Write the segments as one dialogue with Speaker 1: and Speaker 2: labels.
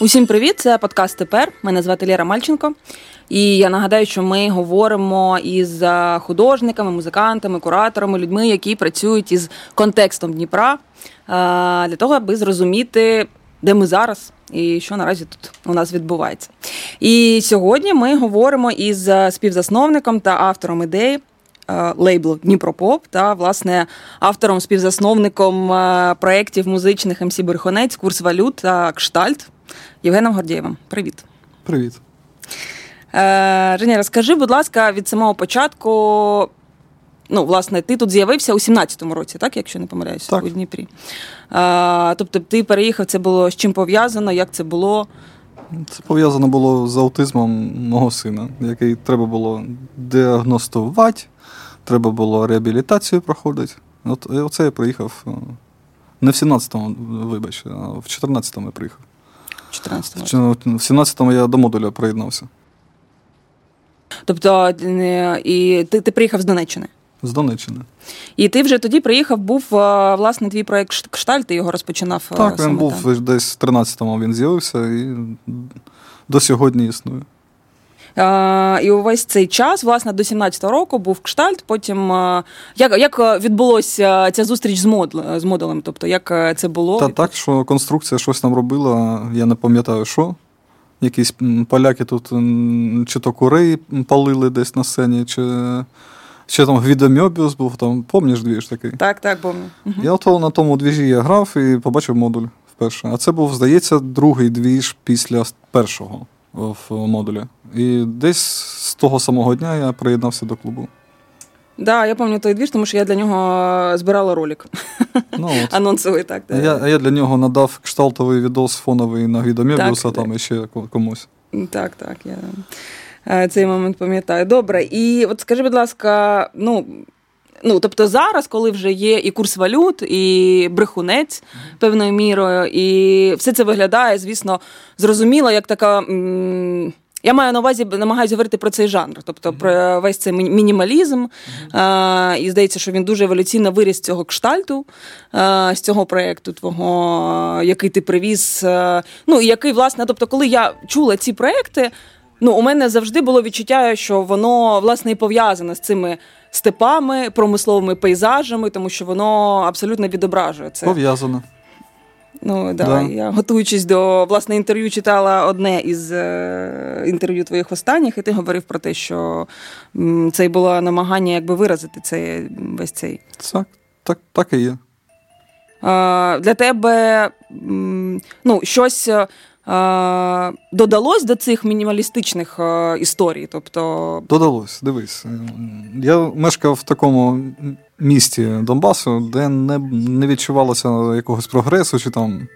Speaker 1: Усім привіт! Це подкаст тепер. Мене звати Лера Мальченко. І я нагадаю, що ми говоримо із художниками, музикантами, кураторами, людьми, які працюють із контекстом Дніпра для того, аби зрозуміти, де ми зараз і що наразі тут у нас відбувається. І сьогодні ми говоримо із співзасновником та автором ідеї. Лейблу Дніпропоп та власне автором співзасновником проєктів музичних МС Берхонець, курс валют та Кштальт Євгеном Гордієвим. Привіт.
Speaker 2: Привіт.
Speaker 1: Е, Женя, розкажи, будь ласка, від самого початку. Ну, власне, ти тут з'явився у 17-му році, так, якщо не помиляюся,
Speaker 2: так.
Speaker 1: у Дніпрі. А, Тобто, ти переїхав, це було з чим пов'язано, як це було?
Speaker 2: Це пов'язано було з аутизмом мого сина, який треба було діагностувати, треба було реабілітацію проходити. От оце я приїхав не в 17-му, вибач, а в 14-му я приїхав.
Speaker 1: В 14-му.
Speaker 2: В 17-му я до модуля приєднався.
Speaker 1: Тобто, і ти, ти приїхав з Донеччини?
Speaker 2: З Донеччини.
Speaker 1: І ти вже тоді приїхав, був власне твій проєкт Кшталь, ти його розпочинав.
Speaker 2: Так, він був
Speaker 1: там.
Speaker 2: десь в 13-му він з'явився і до сьогодні існує.
Speaker 1: І увесь цей час, власне, до 17-го року був кштальт. Потім як як відбулося ця зустріч з мод, з модулем? Тобто, як це було?
Speaker 2: Та так, що конструкція щось там робила, я не пам'ятаю, що. Якісь поляки тут чи то курей палили десь на сцені, чи ще там Гвідомьобіус був, там, пам'ятаєш двіж такий?
Speaker 1: Так, так. Угу.
Speaker 2: Я ото на тому двіжі я грав і побачив модуль вперше. А це був, здається, другий двіж після першого в модулі. І десь з того самого дня я приєднався до клубу.
Speaker 1: Так, да, я пам'ятаю той двіж, тому що я для нього збирала ролик.
Speaker 2: Ну, от.
Speaker 1: Анонсовий, так.
Speaker 2: А я, я для нього надав кшталтовий відос фоновий на Гвідомебіуса, там і ще комусь.
Speaker 1: Так, так. Я цей момент пам'ятаю. Добре. І от скажи, будь ласка, ну. Ну, тобто зараз, коли вже є і курс валют, і брехунець певною мірою, і все це виглядає, звісно, зрозуміло, як така. М- я маю на увазі, намагаюся говорити про цей жанр, тобто про весь цей мінімалізм. І здається, що він дуже еволюційно виріс з цього кштальту, з цього проєкту твого, який ти привіз. Ну і який, власне, тобто, коли я чула ці проекти, ну у мене завжди було відчуття, що воно власне і пов'язане з цими степами, промисловими пейзажами, тому що воно абсолютно відображує це.
Speaker 2: Пов'язано.
Speaker 1: Ну да, да. я готуючись до власне інтерв'ю, читала одне із е, інтерв'ю твоїх останніх, і ти говорив про те, що м, це було намагання якби виразити цей весь цей.
Speaker 2: Так, так, так і є.
Speaker 1: А, Для тебе м, ну, щось. Додалось до цих мінімалістичних історій? Тобто...
Speaker 2: Додалось, дивись. Я мешкав в такому місті Донбасу, де не не відчувалося якогось прогресу чи там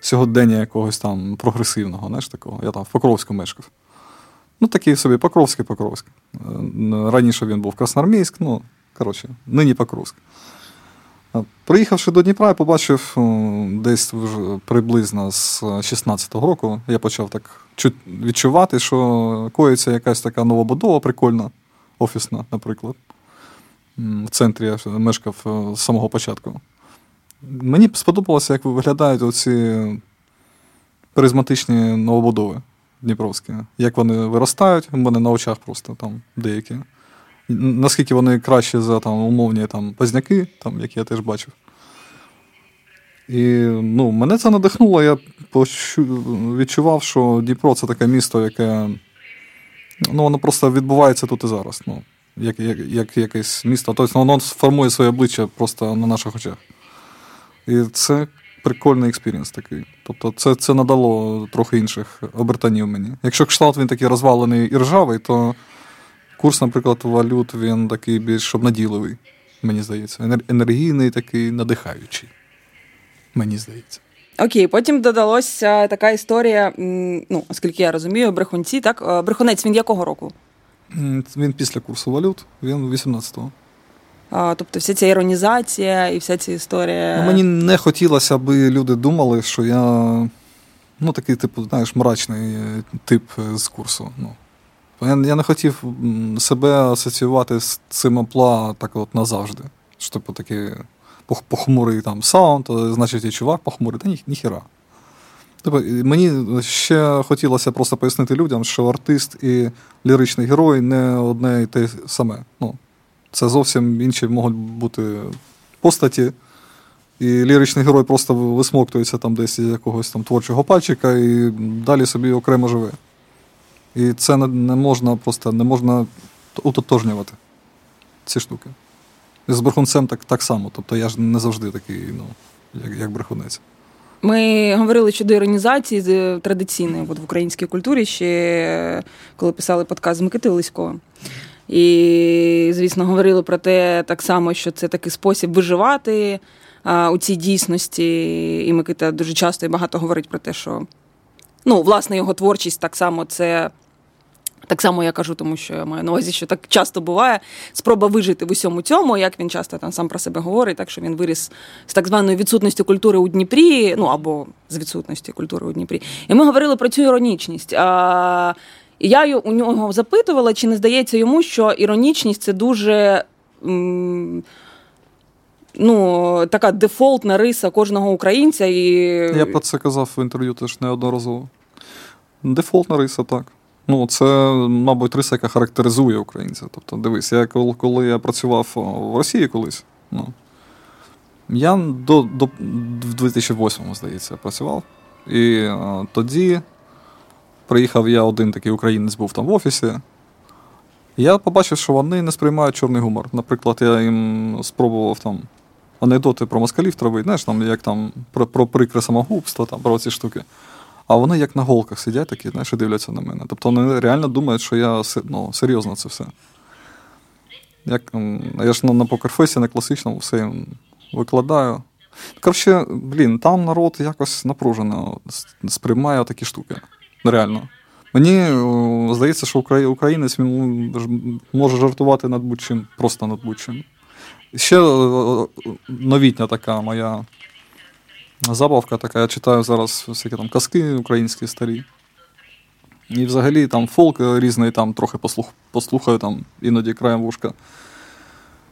Speaker 2: сьогодення якогось там прогресивного. знаєш, такого. Я там в Покровську мешкав. Ну, такий собі Покровський Покровськ. Раніше він був Красноармійськ, ну, коротше, нині Покровськ. Приїхавши до Дніпра, я побачив десь приблизно з 16-го року, я почав так відчувати, що коїться якась така новобудова прикольна, офісна, наприклад. В центрі я мешкав з самого початку. Мені сподобалося, як виглядають оці призматичні новобудови дніпровські. Як вони виростають, у мене на очах просто там деякі наскільки вони краще за там, умовні там, позняки, там, які я теж бачив. І ну, мене це надихнуло. Я відчував, що Дніпро це таке місто, яке ну, воно просто відбувається тут і зараз. Ну, Як як, як якесь місто. Тобто воно формує своє обличчя просто на наших очах. І це прикольний experience такий. Тобто це це надало трохи інших обертанів мені. Якщо кшталт він такий розвалений і ржавий, то курс, наприклад, валют, він такий більш обнадійливий, мені здається. Енергійний, такий надихаючий. Мені здається.
Speaker 1: Окей, потім додалося така історія, ну, оскільки я розумію, брехунці, так? Брехунець він якого року?
Speaker 2: Він після курсу валют, він 18-го.
Speaker 1: А, Тобто вся ця іронізація і вся ця історія.
Speaker 2: Ну, мені не хотілося, аби люди думали, що я ну, такий, типу, знаєш, мрачний тип з курсу. Ну, я не хотів себе асоціювати з цим амплуа так от назавжди. Що типу такі похмурий там саунд, значить і чувак похмурий, та ні, ніхіра. Тобто, мені ще хотілося просто пояснити людям, що артист і ліричний герой не одне і те саме. Ну, Це зовсім інші можуть бути постаті. І ліричний герой просто висмоктується там десь із якогось там творчого пальчика і далі собі окремо живе. І це не, не можна просто не можна утотожнювати ці штуки. І з брехунцем так так само. Тобто я ж не завжди такий, ну, як як брехунець.
Speaker 1: Ми говорили щодо іронізації традиційної от в українській культурі, ще коли писали подкаст з Микитою Лиськовим. І, звісно, говорили про те так само, що це такий спосіб виживати а, у цій дійсності. І Микита дуже часто і багато говорить про те, що ну, власне його творчість так само це. Так само я кажу, тому що я маю на увазі, що так часто буває спроба вижити в усьому цьому, як він часто там сам про себе говорить, так що він виріс з так званої відсутності культури у Дніпрі, ну або з відсутності культури у Дніпрі. І ми говорили про цю іронічність. А, І я у нього запитувала, чи не здається йому, що іронічність це дуже. М- Ну, така дефолтна риса кожного українця. І...
Speaker 2: Я про це казав в інтерв'ю теж неодноразово. Дефолтна риса, так. Ну, це, мабуть, риса, яка характеризує українця. Тобто, дивись, я коли я працював в Росії колись, ну, я до до в 2008-му, здається, працював. І а, тоді приїхав я один такий українець був там в офісі. Я побачив, що вони не сприймають чорний гумор. Наприклад, я їм спробував там анекдоти про москалів травити, знаєш, там, як там про про прикре самогубство, там, про ці штуки. А вони як на голках сидять такі, знаєш, і дивляться на мене. Тобто вони реально думають, що я ну, серйозно це все. Як, Я ж на, на покерфесі, на класичному все їм викладаю. Коротше, блін, там народ якось напружено сприймає такі штуки. Реально. Мені здається, що українець може жартувати над будь-чим, просто над будь-чим. Ще новітня така моя забавка така. Я читаю зараз всякі там казки українські старі. І взагалі там фолк різний, там трохи послух, послухаю там іноді краєм вушка.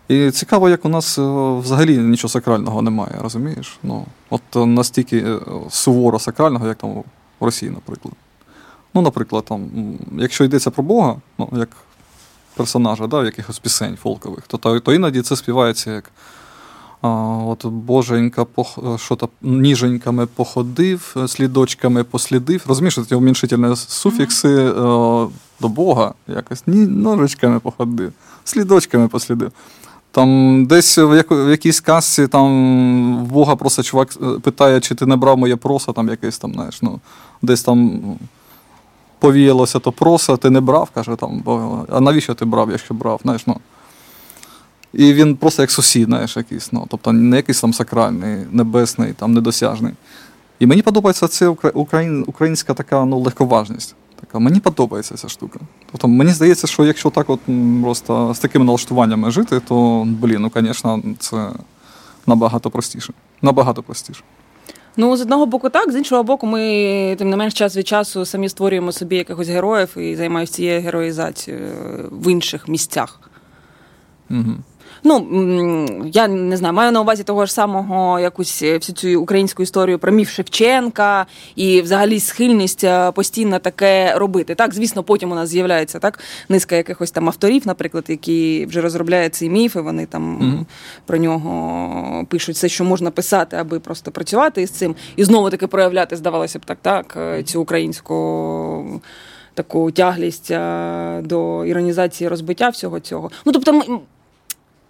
Speaker 2: І цікаво, як у нас е, взагалі нічого сакрального немає, розумієш? Ну, От настільки е, суворо сакрального, як там в Росії, наприклад. Ну, наприклад, там, якщо йдеться про Бога, ну, як персонажа да, якихось пісень фолкових, то, то, то іноді це співається як От Боженька що то ніженьками походив, слідочками послідив. Розумієш, ці уміншительні суфікси mm-hmm. до Бога якось ні, ножичками походив, слідочками послідив. Там десь в, як, в якійсь касці там в Бога просто чувак е, питає, чи ти не брав моє просо, там якесь там, знаєш, ну, десь там повіялося то просо, ти не брав, каже там, а навіщо ти брав, якщо брав? знаєш, ну. І він просто як сусід, знаєш, якийсь, ну, тобто не якийсь там сакральний, небесний, там, недосяжний. І мені подобається україн, українська така ну, легковажність. Така, Мені подобається ця штука. Тобто Мені здається, що якщо так от просто з такими налаштуваннями жити, то, блін, ну, звісно, це набагато простіше. Набагато простіше.
Speaker 1: Ну, з одного боку, так, з іншого боку, ми тим не менш час від часу самі створюємо собі якихось героїв і займаємося цією героїзацією в інших місцях.
Speaker 2: Угу.
Speaker 1: Ну я не знаю, маю на увазі того ж самого якусь е, всю цю українську історію про міф Шевченка і взагалі схильність е, постійно таке робити. Так, звісно, потім у нас з'являється так низка якихось там авторів, наприклад, які вже розробляють цей міф, і вони там mm-hmm. про нього пишуть все, що можна писати, аби просто працювати із цим, і знову таки проявляти, здавалося б, так, так, е, цю українську. Таку тяглість до іронізації розбиття всього цього. Ну тобто,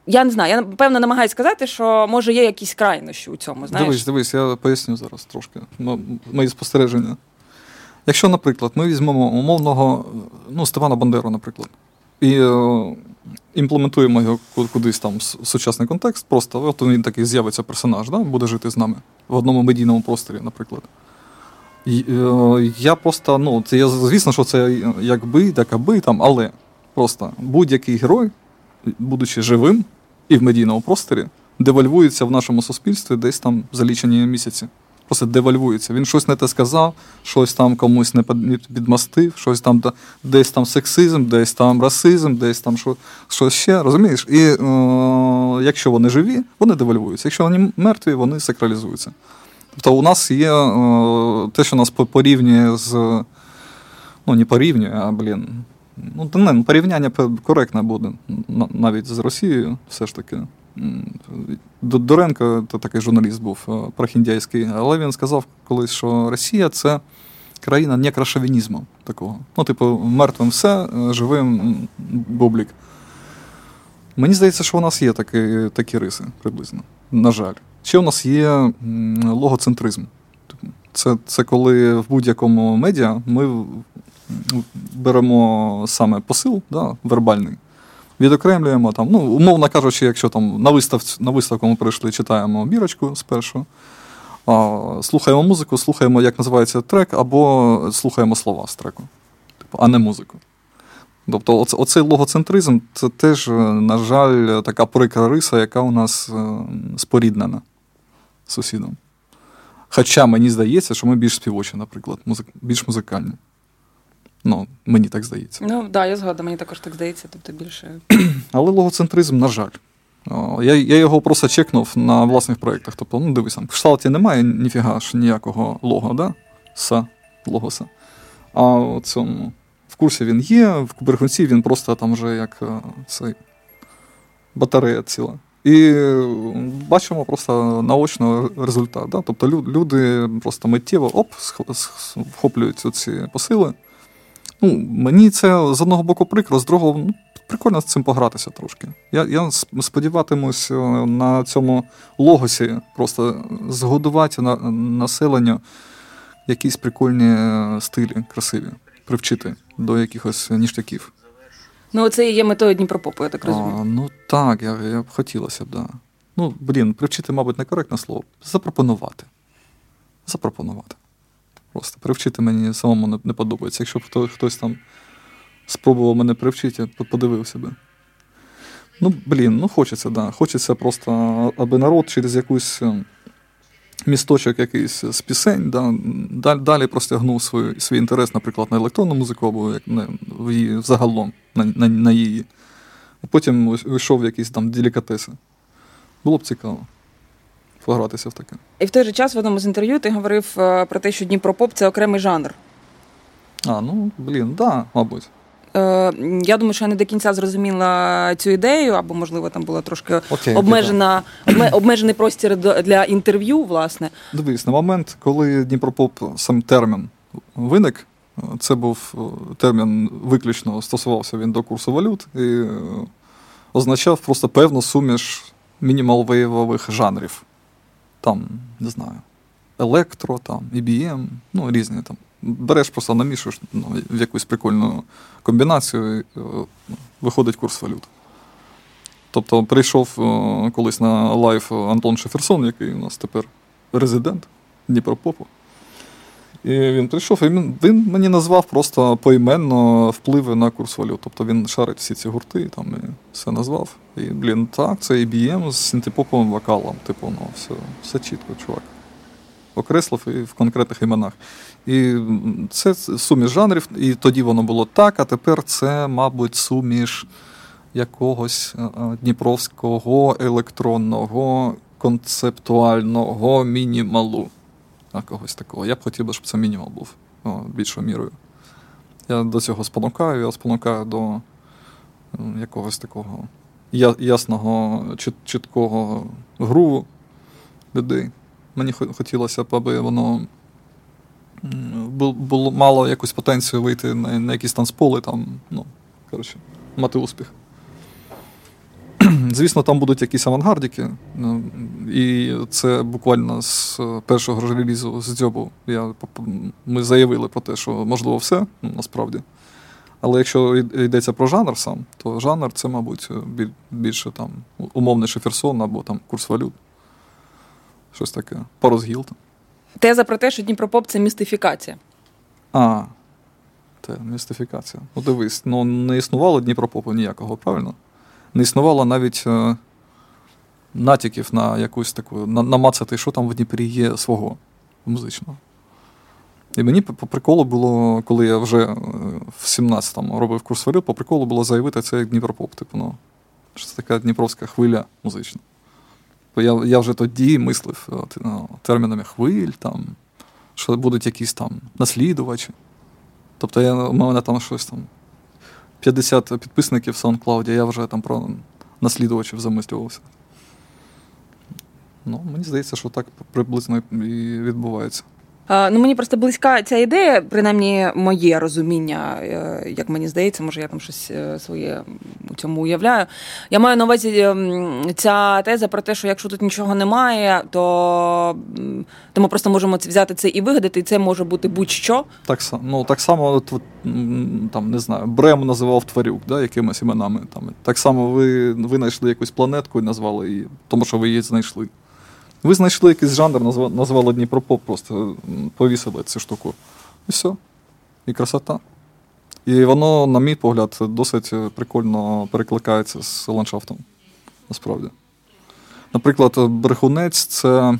Speaker 1: я не знаю, я певно намагаюся сказати, що може є якісь крайнощі у цьому. знаєш?
Speaker 2: Дивись, дивись, я поясню зараз трошки мої спостереження. Якщо, наприклад, ми візьмемо умовного ну, Степана Бандеру, наприклад, і е, імплементуємо його кудись там в сучасний контекст, просто от він такий з'явиться персонаж, да, буде жити з нами в одному медійному просторі, наприклад. Е, Я просто, ну, це я, звісно, що це якби, так аби там, але просто будь-який герой будучи живим і в медійному просторі, девальвується в нашому суспільстві десь там за лічені місяці. Просто девальвується. Він щось не те сказав, щось там комусь не підмастив, щось там десь там сексизм, десь там расизм, десь там що, щось ще. Розумієш? І е, якщо вони живі, вони девальвуються. Якщо вони мертві, вони сакралізуються. Тобто у нас є е, те, що нас порівнює з. Ну, не порівнює, а блін. Ну, не, ну, порівняння коректне буде навіть з Росією, все ж таки. Доренко, то такий журналіст був е, прохіндяйський, але він сказав колись, що Росія це країна некрошовінізму такого. Ну, типу, мертвим все, е, живим бублік. Мені здається, що у нас є такі такі риси приблизно. На жаль. Ще у нас є логоцентризм. Це це коли в будь-якому медіа ми беремо саме посил да, вербальний, відокремлюємо там, ну, умовно кажучи, якщо там на вистав, на виставку ми прийшли, читаємо бірочку спершу, а, слухаємо музику, слухаємо, як називається трек, або слухаємо слова з треку, типу, а не музику. Тобто, оце, оцей логоцентризм це теж, на жаль, така прикра риса, яка у нас е, споріднена з сусідом. Хоча мені здається, що ми більш співочі, наприклад, музик, більш музикальні. Ну, мені так здається.
Speaker 1: Ну, так, да, я згодна, мені також так здається, тобто більше.
Speaker 2: Але логоцентризм, на жаль. Я я його просто чекнув на власних проєктах. Тобто, ну дивись, в кшталті немає ніфіга ж ніякого лого, да? Са, логоса. А в цьому в курсі він є, в Куберхунці він просто там вже як е, цей батарея ціла. І бачимо просто наочно результат. Да? Тобто люди просто миттєво оп, схоплюють ці посили. Ну, Мені це з одного боку прикро, з другого ну, прикольно з цим погратися трошки. Я я сподіватимусь е, на цьому логосі просто згодувати на населенню якісь прикольні е, стилі, красиві, привчити до якихось ніштяків.
Speaker 1: Ну, це і є метою Дніпропопу, я так розумію.
Speaker 2: А, Ну так, я я б хотілося б, да. Ну, блін, привчити, мабуть, некоректне слово. Запропонувати. Запропонувати. Просто привчити мені самому не, не подобається. Якщо б хтось там спробував мене привчити, я подивився би. Ну, блін, ну хочеться, да. Хочеться просто, аби народ через якусь ем, місточок якийсь з пісень, да, далі простягнув свій, свій інтерес, наприклад, на електронну музику, або як на, в її загалом на, на, на її. А потім вийшов в якісь там делікатеси. Було б цікаво погратися в таке.
Speaker 1: І в той же час в одному з інтерв'ю ти говорив е, про те, що Дніпропоп це окремий жанр.
Speaker 2: А, ну блін, да, мабуть.
Speaker 1: Е, Я думаю, що я не до кінця зрозуміла цю ідею, або, можливо, там була трошки okay, обмежена, okay. обмежений простір для інтерв'ю, власне.
Speaker 2: Дивись, на момент, коли Дніпропоп сам термін виник, це був е, термін виключно стосувався він до курсу валют і е, означав просто певну суміш minimal wave ових жанрів там, не знаю, електро, там, EBM, ну, різні там. Береш, просто намішуєш ну, в якусь прикольну комбінацію, е, виходить курс валют. Тобто прийшов е, колись на live Антон Шеферсон, який у нас тепер резидент Дніпропопу. І він прийшов, і він він мені назвав просто поіменно впливи на курс валют. Тобто він шарить всі ці гурти там, і все назвав. І, блін, так, це EBM з синтепоповим вокалом. Типу, ну, все все чітко, чувак. Окреслив і в конкретних іменах. І це суміш жанрів, і тоді воно було так, а тепер це, мабуть, суміш якогось е, е, дніпровського електронного концептуального мінімалу а когось такого. Я б хотів би, щоб це мінімал був більшою мірою. Я до цього спонукаю, я спонукаю до якогось такого ясного, чіткого груву людей. Мені хотілося б, аби воно було мало якусь потенцію вийти на, на якісь танцполи, там, ну, коротше, мати успіх. Звісно, там будуть якісь авангардики, ну, і це буквально з першого релізу з дзьобу я, ми заявили про те, що можливо все ну, насправді. Але якщо йдеться про жанр сам, то жанр це, мабуть, більше там умовний шеферсон або там курс валют. Щось таке. Порозгіл там.
Speaker 1: Теза про те, що Дніпропоп це містифікація.
Speaker 2: А, це містифікація. Ну, дивись, ну не існувало Дніпропопу ніякого, правильно? не існувало навіть е, натяків на якусь таку намацати, що там в Дніпрі є свого. музично. І мені по приколу було, коли я вже е, в 17-му робив курс варил, по приколу було заявити це як Дніпропоп. Типу, ну, що це така дніпровська хвиля музична. Бо я я вже тоді мислив от, ну, термінами хвиль, там, що будуть якісь там наслідувачі. Тобто я, у мене там щось там 50 підписників в SoundCloud, я вже там про наслідувачів замислювався. Ну, Мені здається, що так приблизно і відбувається.
Speaker 1: Ну, Мені просто близька ця ідея, принаймні моє розуміння, е, як мені здається, може я там щось е, своє у цьому уявляю. Я маю на увазі ем, ця теза про те, що якщо тут нічого немає, то то ми просто можемо взяти це і вигадати, і це може бути будь-що.
Speaker 2: Так ну, так само там, не знаю, Брем називав тварюк, да, якимись іменами. Там. Так само ви винайшли якусь планетку і назвали її, тому що ви її знайшли. Ви знайшли якийсь жанр, назвали Дніпропоп, просто повісили цю штуку. І все. І красота. І воно, на мій погляд, досить прикольно перекликається з ландшафтом. Насправді. Наприклад, брехунець це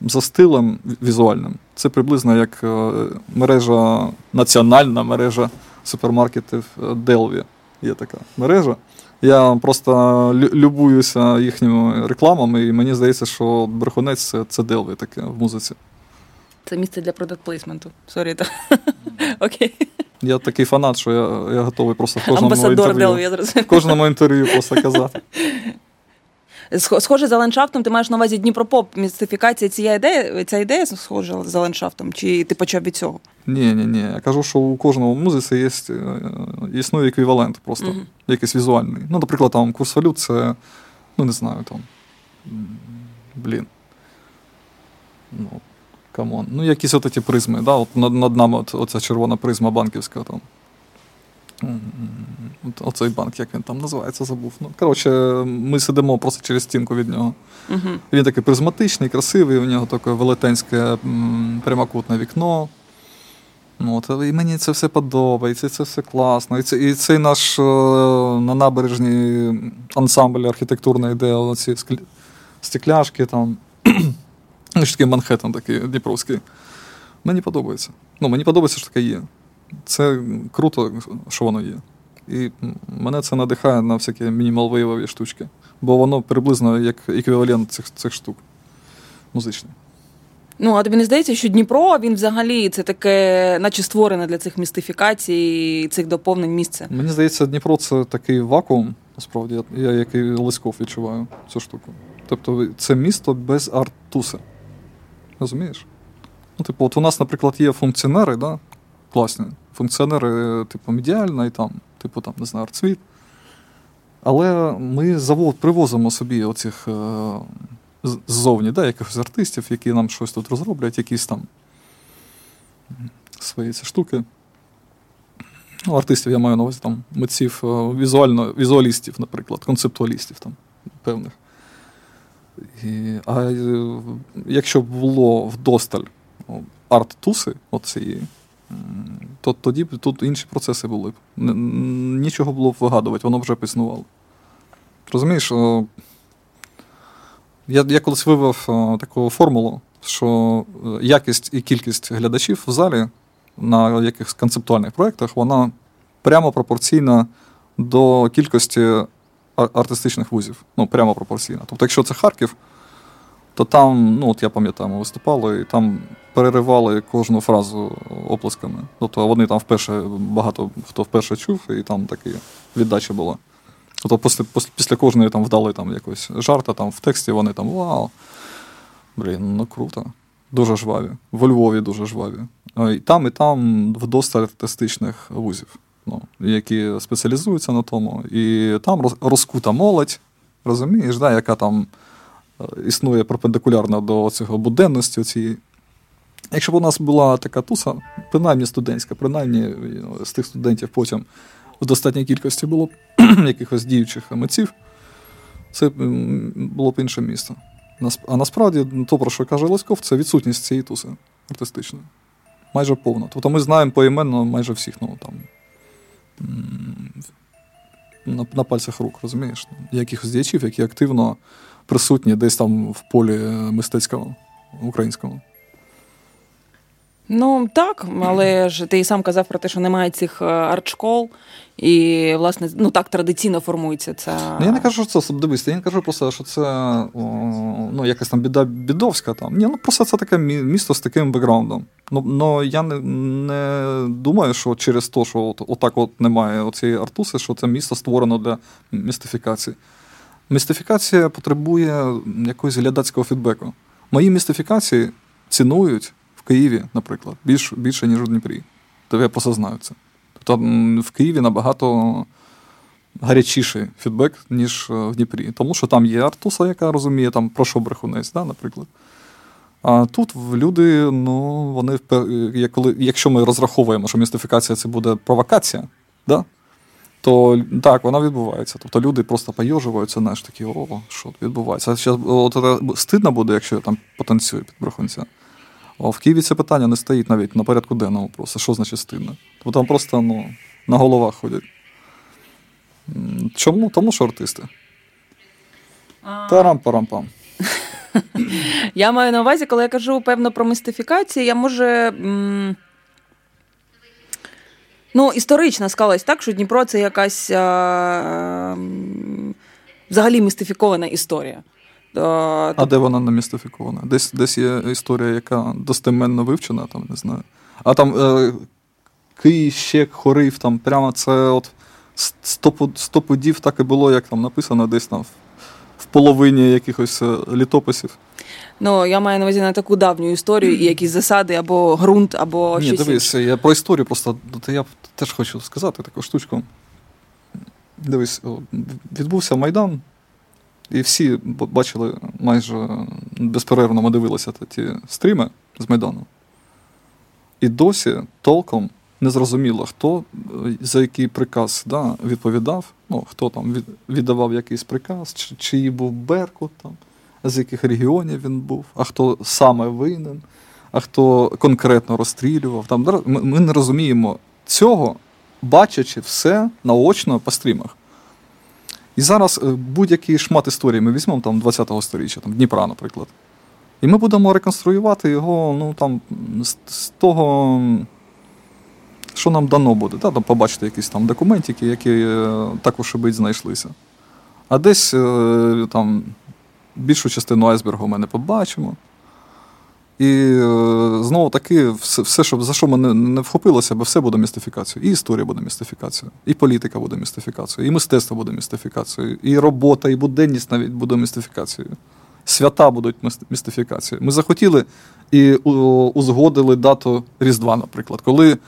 Speaker 2: за стилем візуальним. Це приблизно як е, мережа, національна мережа супермаркетів Делві. Є така мережа. Я просто любуюся їхніми рекламами, і мені здається, що брехунець це, це делві таке в музиці.
Speaker 1: Це місце для продакт-плейсменту. Sorry. Окей.
Speaker 2: Я такий фанат, що я я готовий просто в кожному Амбасадор інтерв'ю, я в кожному інтерв'ю просто казати.
Speaker 1: Схоже за ландшафтом, ти маєш на увазі Дніпропоп, містифікація ця ідея, ця ідея схожа за ландшафтом, чи ти почав від цього?
Speaker 2: Ні, ні, ні. Я кажу, що у кожного музиці є, е, існує еквівалент просто, uh якийсь візуальний. Ну, наприклад, там курс валют це, ну не знаю, там. Блін. Ну, come on. Ну, якісь от ці призми, да? от над, над нами от, оця червона призма банківська там. Оцей банк, як він там називається, забув. Ну, Коротше, ми сидимо просто через стінку від нього. Uh-huh. Він такий призматичний, красивий, у нього таке велетенське прямокутне вікно. Ну, от, І мені це все подобається, це все класно. І це, і цей наш е, на набережній ансамбль архітектурної, де оці стекляшки там. Ну, такий Манхеттен такий Дніпровський. Мені подобається. Ну, Мені подобається, що таке є. Це круто, що воно є. І мене це надихає на всякі мінімал-вейвові штучки. Бо воно приблизно як еквівалент цих цих штук музичних.
Speaker 1: Ну, а тобі не здається, що Дніпро він взагалі це таке, наче створене для цих містифікацій, цих доповнень місце?
Speaker 2: Мені здається, Дніпро це такий вакуум, насправді, я як і Лисков відчуваю цю штуку. Тобто, це місто без артуси. Розумієш? Ну, типу, от у нас, наприклад, є функціонери, да? класні. Функціонери, типу, медіальна і там, типу, там, не знаю, арцвіт. Але ми завод привозимо собі оцих. Е- ззовні, да, якихось артистів, які нам щось тут розроблять, якісь там свої ці штуки. Ну, Артистів я маю на увазі там митців, е, візуально, візуалістів, наприклад, концептуалістів там певних. І, А е, якщо було вдосталь арт-туси, оцієї, то тоді б тут інші процеси були б. Нічого було б вигадувати, воно вже б існувало. Розумієш, е, я я колись вивів е, таку формулу, що е, якість і кількість глядачів в залі на якихось концептуальних проєктах, вона прямо пропорційна до кількості артистичних вузів. Ну, прямо пропорційна. Тобто, якщо це Харків, то там, ну от я пам'ятаю, ми виступали, і там переривали кожну фразу оплесками. Тобто вони там вперше багато хто вперше чув, і там такі віддача була. Тобто після, після кожної там вдали там якось жарта там в тексті вони там вау. Блін, ну круто. Дуже жваві. Во Львові дуже жваві. І там, і там вдосталь артистичних вузів, ну, які спеціалізуються на тому. І там розкута молодь, розумієш, да, яка там е, існує перпендикулярно до цього буденності. Цієї. Якщо б у нас була така туса, принаймні студентська, принаймні е, з тих студентів потім в достатній кількості було б якихось діючих митців, це було б інше місто. А насправді, то, про що каже Леськов, це відсутність цієї туси артистичної. Майже повна. Тобто ми знаємо поіменно майже всіх, ну там. На на пальцях рук, розумієш? Якихось діячів, які активно присутні десь там в полі мистецькому українському.
Speaker 1: Ну так, але ж ти і сам казав про те, що немає цих е, арт-школ, і, власне, ну так традиційно формується це.
Speaker 2: Ну, я не кажу, що це дивись, я не кажу просто, що це ну, якась там біда бідовська. Там. Ні, ну просто це таке місто з таким бекграундом. Ну, но я не не думаю, що через те, що от, отак от немає цієї артуси, що це місто створено для містифікації. Містифікація потребує якогось глядацького фідбеку. Мої містифікації цінують Києві, наприклад, більш, більше, ніж у Дніпрі. То я просто знаю це. Тобто в Києві набагато гарячіший фідбек, ніж е, в Дніпрі. Тому що там є Артуса, яка розуміє, там, про що брехунець, да, наприклад. А тут люди, ну, вони коли, якщо ми розраховуємо, що містифікація це буде провокація, да, то так, вона відбувається. Тобто люди просто пойожуваються, знаєш, такі, о, що відбувається. А от, от, стидно буде, якщо я там потанцюю під брехунця. А в Києві це питання не стоїть навіть на порядку денному просто. Що значить стидно? Тобто там просто ну, на головах ходять. Чому? Тому що артисти. Тарам-парам-пам.
Speaker 1: Я маю на увазі, коли я кажу певно про містифікацію, я може. Ну, історично склалось так, що Дніпро це якась а, взагалі містифікована історія.
Speaker 2: А, де вона не містифікована? Десь десь є історія, яка достеменно вивчена, там, не знаю. А там е, Кий, Щек, Хорив, там прямо це от сто пудів так і було, як там написано, десь там в половині якихось е, літописів.
Speaker 1: Ну, я маю на увазі на таку давню історію і якісь засади, або ґрунт, або
Speaker 2: Ні,
Speaker 1: щось.
Speaker 2: Ні, дивись, я про історію просто то я теж хочу сказати таку штучку. Дивись, відбувся Майдан, і всі бачили майже безперервно ми дивилися ті стріми з Майдану. І досі толком не зрозуміло, хто за який приказ да, відповідав, ну, хто там віддавав якийсь приказ, чи, чиї був Беркут, там, з яких регіонів він був, а хто саме винен, а хто конкретно розстрілював. Там, Ми, ми не розуміємо цього, бачачи все наочно по стрімах. І зараз е, будь-який шмат історії ми візьмемо там 20-го сторіччя, там Дніпра, наприклад. І ми будемо реконструювати його ну, там, з, з того, що нам дано буде. Да? там Побачити якісь там документики, які е, також бить знайшлися. А десь е, там більшу частину айсбергу ми не побачимо. І е, знову таки, все, що, за що ми не, вхопилося, бо все буде містифікацією. І історія буде містифікацією, і політика буде містифікацією, і мистецтво буде містифікацією, і робота, і буденність навіть буде містифікацією. Свята будуть містифікацією. Ми захотіли і узгодили дату Різдва, наприклад, коли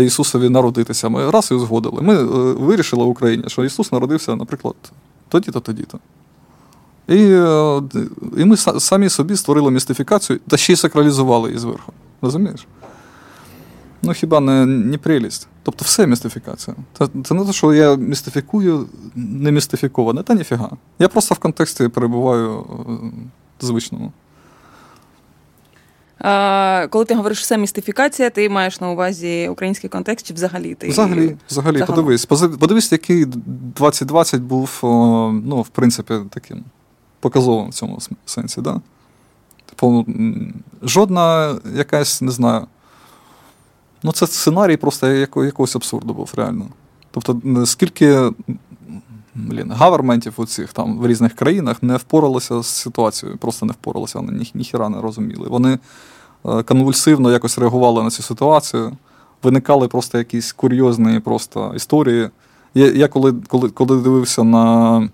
Speaker 2: Ісусові народитися. Ми раз і узгодили. Ми е, вирішили в Україні, що Ісус народився, наприклад, тоді-то, тоді-то. І е, і ми самі собі створили містифікацію та ще й сакралізували її зверху. Розумієш? Ну, хіба не не прелість? Тобто все містифікація. Це, це не те, що я містифікую не містифіковане, та ніфіга. Я просто в контексті перебуваю е, звичному.
Speaker 1: А, Коли ти говориш все містифікація, ти маєш на увазі український контекст чи взагалі ти.
Speaker 2: Взагалі, взагалі, подивись. Подивись, який 2020 був, ну, в принципі, таким показовим в цьому сенсі. Да? Типу, жодна якась, не знаю. Ну, це сценарій просто якогось абсурду був, реально. Тобто, скільки блін, гаверментів у цих там в різних країнах не впоралися з ситуацією, просто не впоралися, вони ні, ніхіра не розуміли. Вони е, конвульсивно якось реагували на цю ситуацію, виникали просто якісь курйозні просто історії. Я я коли, коли, коли дивився на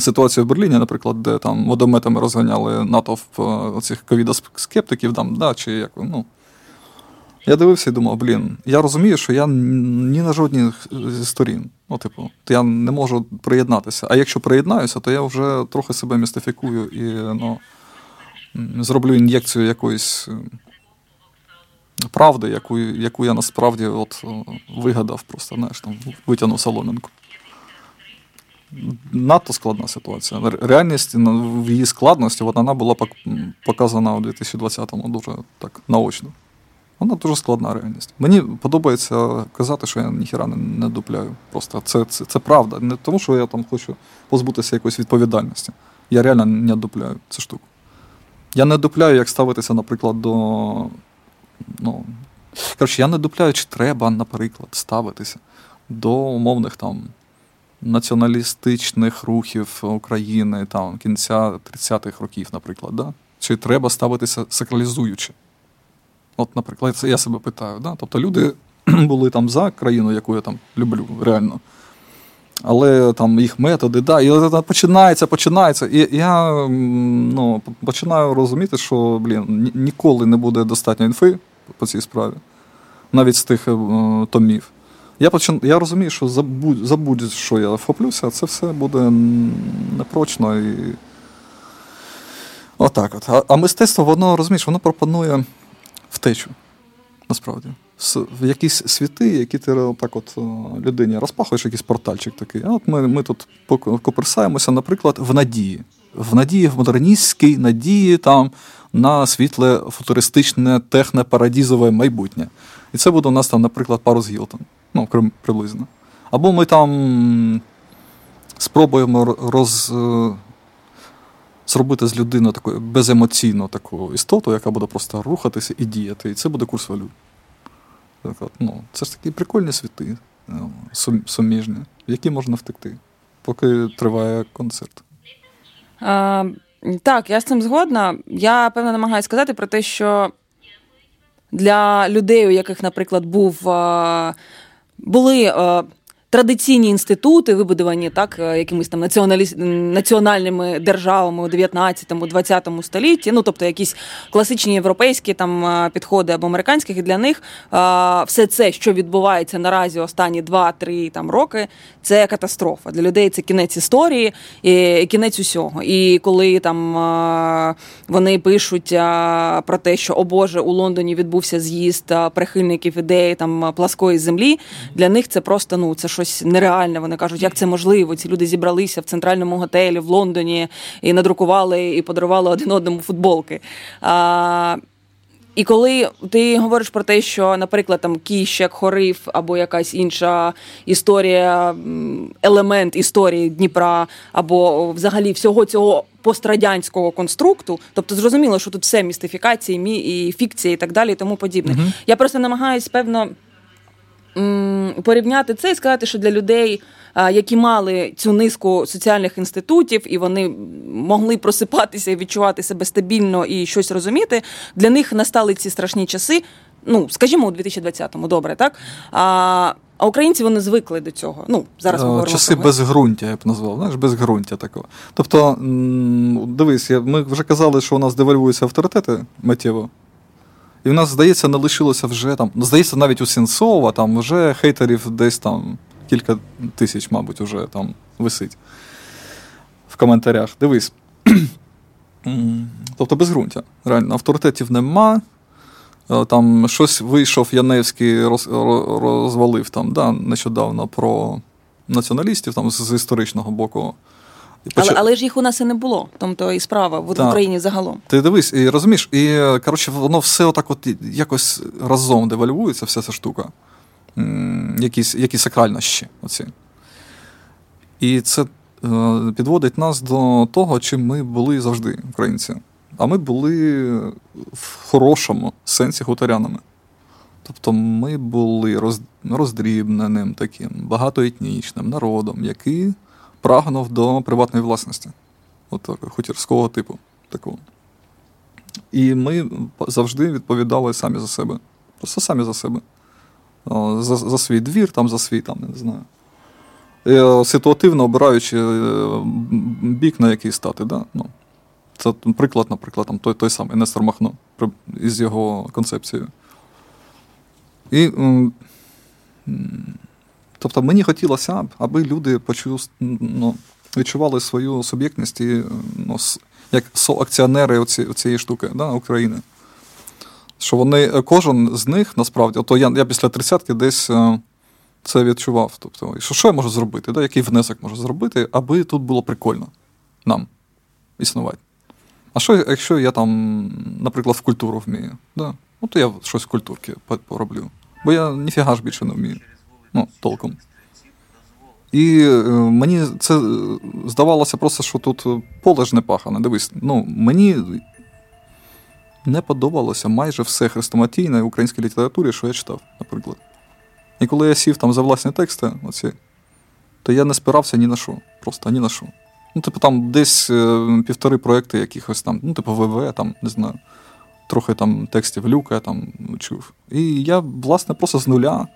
Speaker 2: ситуацію в Берліні, наприклад, де там водометами розганяли натовп е, цих ковідоскептиків, там, да, чи як, ну, я дивився і думав, блін, я розумію, що я ні на жодній зі сторін. Ну, типу, я не можу приєднатися. А якщо приєднаюся, то я вже трохи себе містифікую і ну, зроблю ін'єкцію якоїсь е, правди, яку яку я насправді от вигадав, просто знаєш, там, витягнув соломинку надто складна ситуація. Реальність в її складності вона була показана у 2020-му дуже так наочно. Вона дуже складна реальність. Мені подобається казати, що я ніхіра не, не дупляю. Просто це, це це, правда. Не тому, що я там хочу позбутися якоїсь відповідальності. Я реально не дупляю цю штуку. Я не дупляю, як ставитися, наприклад, до ну, коротше, я не дупляю, чи треба, наприклад, ставитися до умовних там націоналістичних рухів України там кінця 30-х років, наприклад. Да? Чи треба ставитися сакралізуючи? От, наприклад, я себе питаю. Да? Тобто люди були там за країну, яку я там люблю, реально. Але там їх методи, да, і починається, починається. І я ну, починаю розуміти, що блін, ніколи не буде достатньо інфи по цій справі, навіть з тих е, томів. Я почин... я розумію, що забудь, забудь, що я вхоплюся, це все буде непрочно і. Отак от. А, а мистецтво, воно розумієш, воно пропонує втечу. Насправді. В якісь світи, які ти так от людині розпахуєш, якийсь портальчик такий. А от ми ми тут коперсаємося, наприклад, в надії. В надії, в модерністській надії там на світле футуристичне технопарадізове майбутнє. І це буде у нас там, наприклад, парус Гілтон. Ну, приблизно. Або ми там спробуємо роз, е, зробити з людини таку беземоційну таку істоту, яка буде просто рухатися і діяти. І це буде курс валют. Ну, Це ж такі прикольні світи, е, суміжні, в які можна втекти, поки триває концерт.
Speaker 1: А, Так, я з цим згодна. Я певно намагаюся сказати про те, що для людей, у яких, наприклад, був були е, традиційні інститути, вибудовані так, е, якимись там націоналі... національними державами у 19-20 столітті, ну тобто якісь класичні європейські там е, підходи або американських, і для них все це, що відбувається наразі останні 2-3 там роки, це катастрофа. Для людей це кінець історії і кінець усього. І коли там вони пишуть про те, що о Боже, у Лондоні відбувся з'їзд прихильників ідеї там пласкої землі, для них це просто ну це щось нереальне. Вони кажуть, як це можливо? Ці люди зібралися в центральному готелі в Лондоні і надрукували і подарували один одному футболки. А, і коли ти говориш про те, що, наприклад, там Кіщак, Хорив або якась інша історія, елемент історії Дніпра, або взагалі всього цього пострадянського конструкту, тобто зрозуміло, що тут все містифікації, і фікції і так далі, і тому подібне. uh Я просто намагаюсь певно порівняти це і сказати, що для людей, які мали цю низку соціальних інститутів, і вони могли просипатися і відчувати себе стабільно і щось розуміти, для них настали ці страшні часи. Ну, скажімо, у 2020-му, добре, так? А а українці вони звикли до цього. Ну, зараз ми говоримо
Speaker 2: Часи
Speaker 1: про
Speaker 2: безґрунтя, я б назвав, знаєш, безґрунтя такого. Тобто, дивись, ми вже казали, що у нас девальвуються авторитети миттєво. І в нас, здається, не лишилося вже там. Ну, здається, навіть у Сенцова там вже хейтерів десь там кілька тисяч, мабуть, вже там висить в коментарях. Дивись. тобто безґрунтя. Реально, авторитетів нема. Е, там щось вийшов Яневський, роз, розвалив там, да, нещодавно про націоналістів там з історичного боку.
Speaker 1: Але але ж їх у нас і не було, тобто і справа в так. Україні загалом.
Speaker 2: Ти дивись, і розумієш, і коротше, воно все отак от якось разом девальвується, вся ця штука. Якісь якісь сакральності. оці. І це е, підводить нас до того, чим ми були завжди, українці. А ми були в хорошому сенсі гутарянами. Тобто ми були роз, роздрібненим таким багатоетнічним народом, який прагнув до приватної власності, от хутірського типу. такого. І ми завжди відповідали самі за себе. Просто самі за себе. За за свій двір, там, за свій, там, не знаю. І, ситуативно обираючи е, бік, на який стати. Да? Ну, Це приклад, наприклад, там, той той самий Нестор Махно із його концепцією. І Тобто мені хотілося б, аби люди почув, ну, відчували свою суб'єктність і, ну, як соакціонери цієї штуки да, України. Що вони, кожен з них насправді, ото я я після тридцятки десь е, це відчував. Тобто, що що я можу зробити, да, який внесок можу зробити, аби тут було прикольно нам існувати. А що, якщо я там, наприклад, в культуру вмію? Да? Ну, то я щось в культурці пороблю. Бо я ніфіга ж більше не вмію ну, толком. І е, мені це здавалося просто, що тут поле ж не пахане. Дивись, ну, мені не подобалося майже все хрестоматійне в українській літературі, що я читав, наприклад. І коли я сів там за власні тексти, оці, то я не спирався ні на що. Просто ні на що. Ну, типу, там десь е, півтори проекти якихось там, ну, типу, ВВ, там, не знаю, трохи там текстів люка там чув. І я, власне, просто з нуля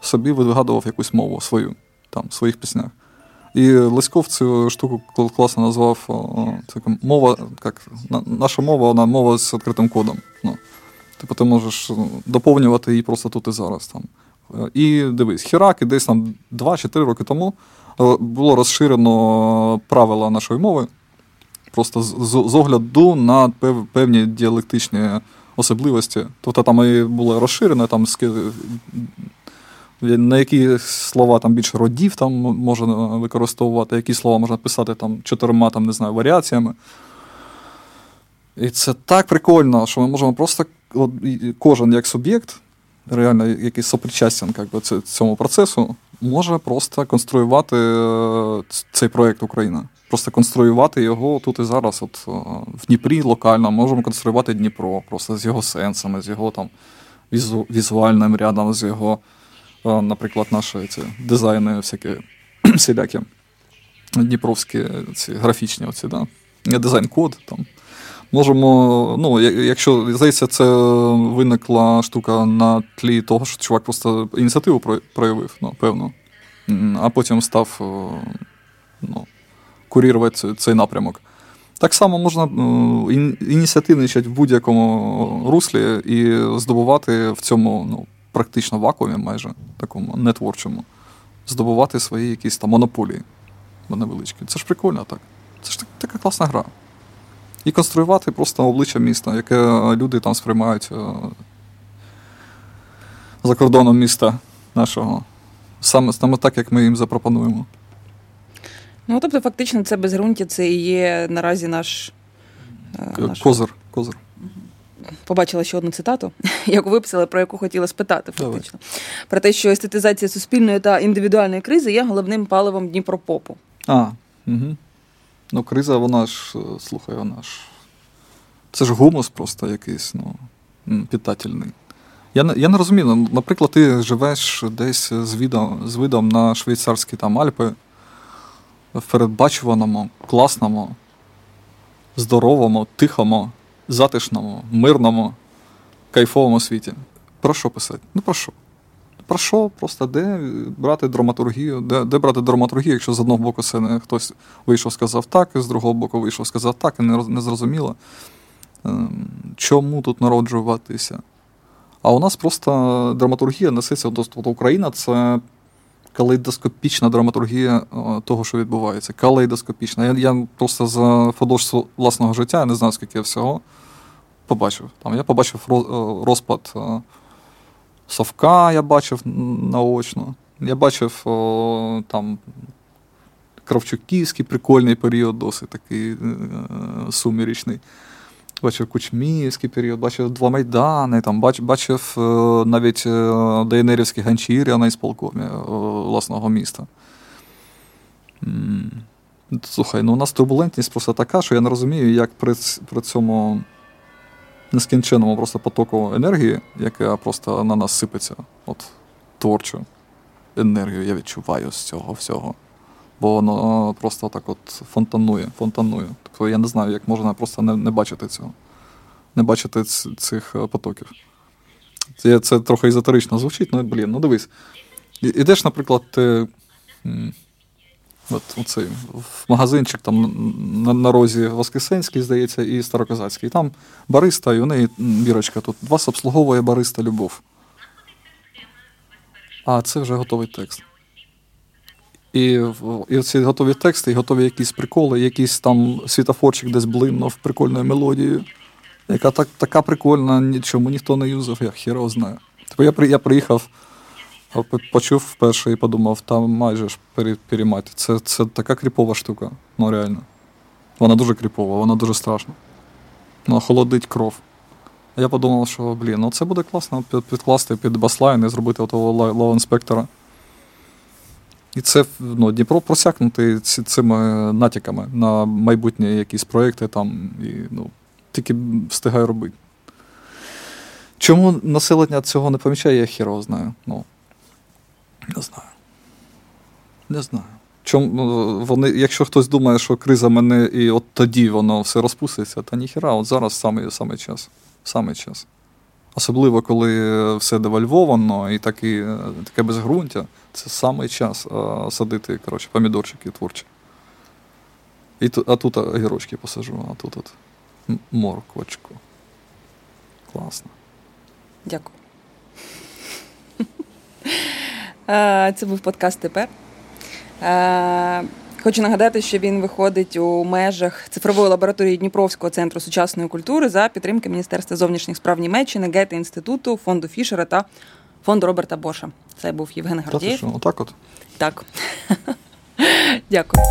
Speaker 2: собі вигадував якусь мову свою, там, в своїх піснях. І Леськов цю штуку класно назвав це мова, як, наша мова, вона мова з відкритим кодом. Ну, Типу, ти можеш доповнювати її просто тут і зараз. Там. І дивись, Хірак, і десь там 2-4 роки тому е, було розширено правила нашої мови, просто з огляду на певні діалектичні особливості. Тобто там і було розширено, там на які слова там більше родів там можна використовувати, які слова можна писати там чотирма там, не знаю, варіаціями. І це так прикольно, що ми можемо просто от, кожен як суб'єкт, реально якийсь сопричастен як би, цьому процесу, може просто конструювати е, цей проєкт Україна. Просто конструювати його тут і зараз, от е, в Дніпрі локально, можемо конструювати Дніпро, просто з його сенсами, з його там візу, візуальним рядом, з його наприклад, наші ці дизайни всякі всілякі дніпровські ці графічні оці, да? дизайн-код. там. Можемо, ну, якщо здається, це виникла штука на тлі того, що чувак просто ініціативу проявив, ну, певно, а потім став ну, курірувати цей напрямок. Так само можна ініціативничати в будь-якому руслі і здобувати в цьому ну, практично вакуумі, майже такому нетворчому, здобувати свої якісь там монополії невеличкі. Це ж прикольно так. Це ж така класна гра. І конструювати просто обличчя міста, яке люди там сприймають е, за кордоном міста нашого. Саме саме так, як ми їм запропонуємо.
Speaker 1: Ну, тобто, фактично, це безґрунтя, це і є наразі наш.
Speaker 2: Е, наш... Козир. Козир
Speaker 1: побачила ще одну цитату, яку виписала, про яку хотіла спитати, фактично. Давай. Про те, що естетизація суспільної та індивідуальної кризи є головним паливом Дніпропопу.
Speaker 2: А, угу. Ну, криза, вона ж, слухай, вона ж. Це ж гумус просто якийсь, ну, питательний. Я не я не розумію, ну, наприклад, ти живеш десь з видом, з видом на швейцарські там Альпи в передбачуваному, класному, здоровому, тихому затишному, мирному, кайфовому світі. Про що писати? Ну про що? Про що? Просто де брати драматургію? Де де брати драматургію, якщо з одного боку це не хтось вийшов, сказав так, з другого боку вийшов, сказав так, і не, не зрозуміло, ем, чому тут народжуватися? А у нас просто драматургія несеться до Україна це калейдоскопічна драматургія е, того, що відбувається. Калейдоскопічна. Я я просто за впродовж власного життя я не знаю, скільки я всього побачив. Там Я побачив е, розпад е, Совка, я бачив наочно. Я бачив там Кравчуківський прикольний період, досить такий сумірічний. Бачив Кучмівський період, бачив два Майдани, там, бачив бачив е, навіть е, ДНРівські ганчір'я на ісполкомі е, власного міста. Слухай, ну у нас турбулентність просто така, що я не розумію, як при при цьому нескінченному просто потоку енергії, яка просто на нас сипеться, от творчу енергію я відчуваю з цього всього бо воно просто так от фонтанує. фонтанує. Тобто я не знаю, як можна просто не не бачити цього, не бачити цих е, потоків. Це це трохи езотерично звучить, ну блін, ну дивись. Ідеш, наприклад, ти. От оцей, магазинчик там на на розі Воскресенський, здається, і Старокозацький. І там бариста, і у неї бірочка тут. Вас обслуговує бариста Любов. А це вже готовий текст. І і ці готові тексти, і готові якісь приколи, якийсь там світофорчик десь блимнув прикольною мелодією, яка так, така прикольна, нічому ніхто не юзав, я хіро знаю. Тобто я я приїхав, почув вперше і подумав, там майже ж переймати. Це це така кріпова штука, ну реально. Вона дуже кріпова, вона дуже страшна. Вона холодить кров. Я подумав, що блін, ну це буде класно підкласти під баслайн і зробити того лоу-інспектора. І це ну, Дніпро просякнути цими натяками на майбутні якісь проекти там і ну, тільки встигаю робити. Чому населення цього не помічає, я хіро знаю. Ну, Не знаю. Не знаю. Чому ну, вони, Якщо хтось думає, що криза мене і от тоді воно все розпуститься, та ніхіра, от зараз саме, саме час. Саме час. Особливо, коли все девальвовано і такі, таке безґрунтя, це саме час а, садити коротше, помідорчики творчі. І, А тут огірочки посажу, а тут от морквочку. Класно.
Speaker 1: Дякую. Це був подкаст тепер. Хочу нагадати, що він виходить у межах цифрової лабораторії Дніпровського центру сучасної культури за підтримки Міністерства зовнішніх справ Німеччини, Гетти інституту, фонду Фішера та фонду Роберта Боша. Це був Євген Гордієв.
Speaker 2: Отак от?
Speaker 1: Так. Дякую.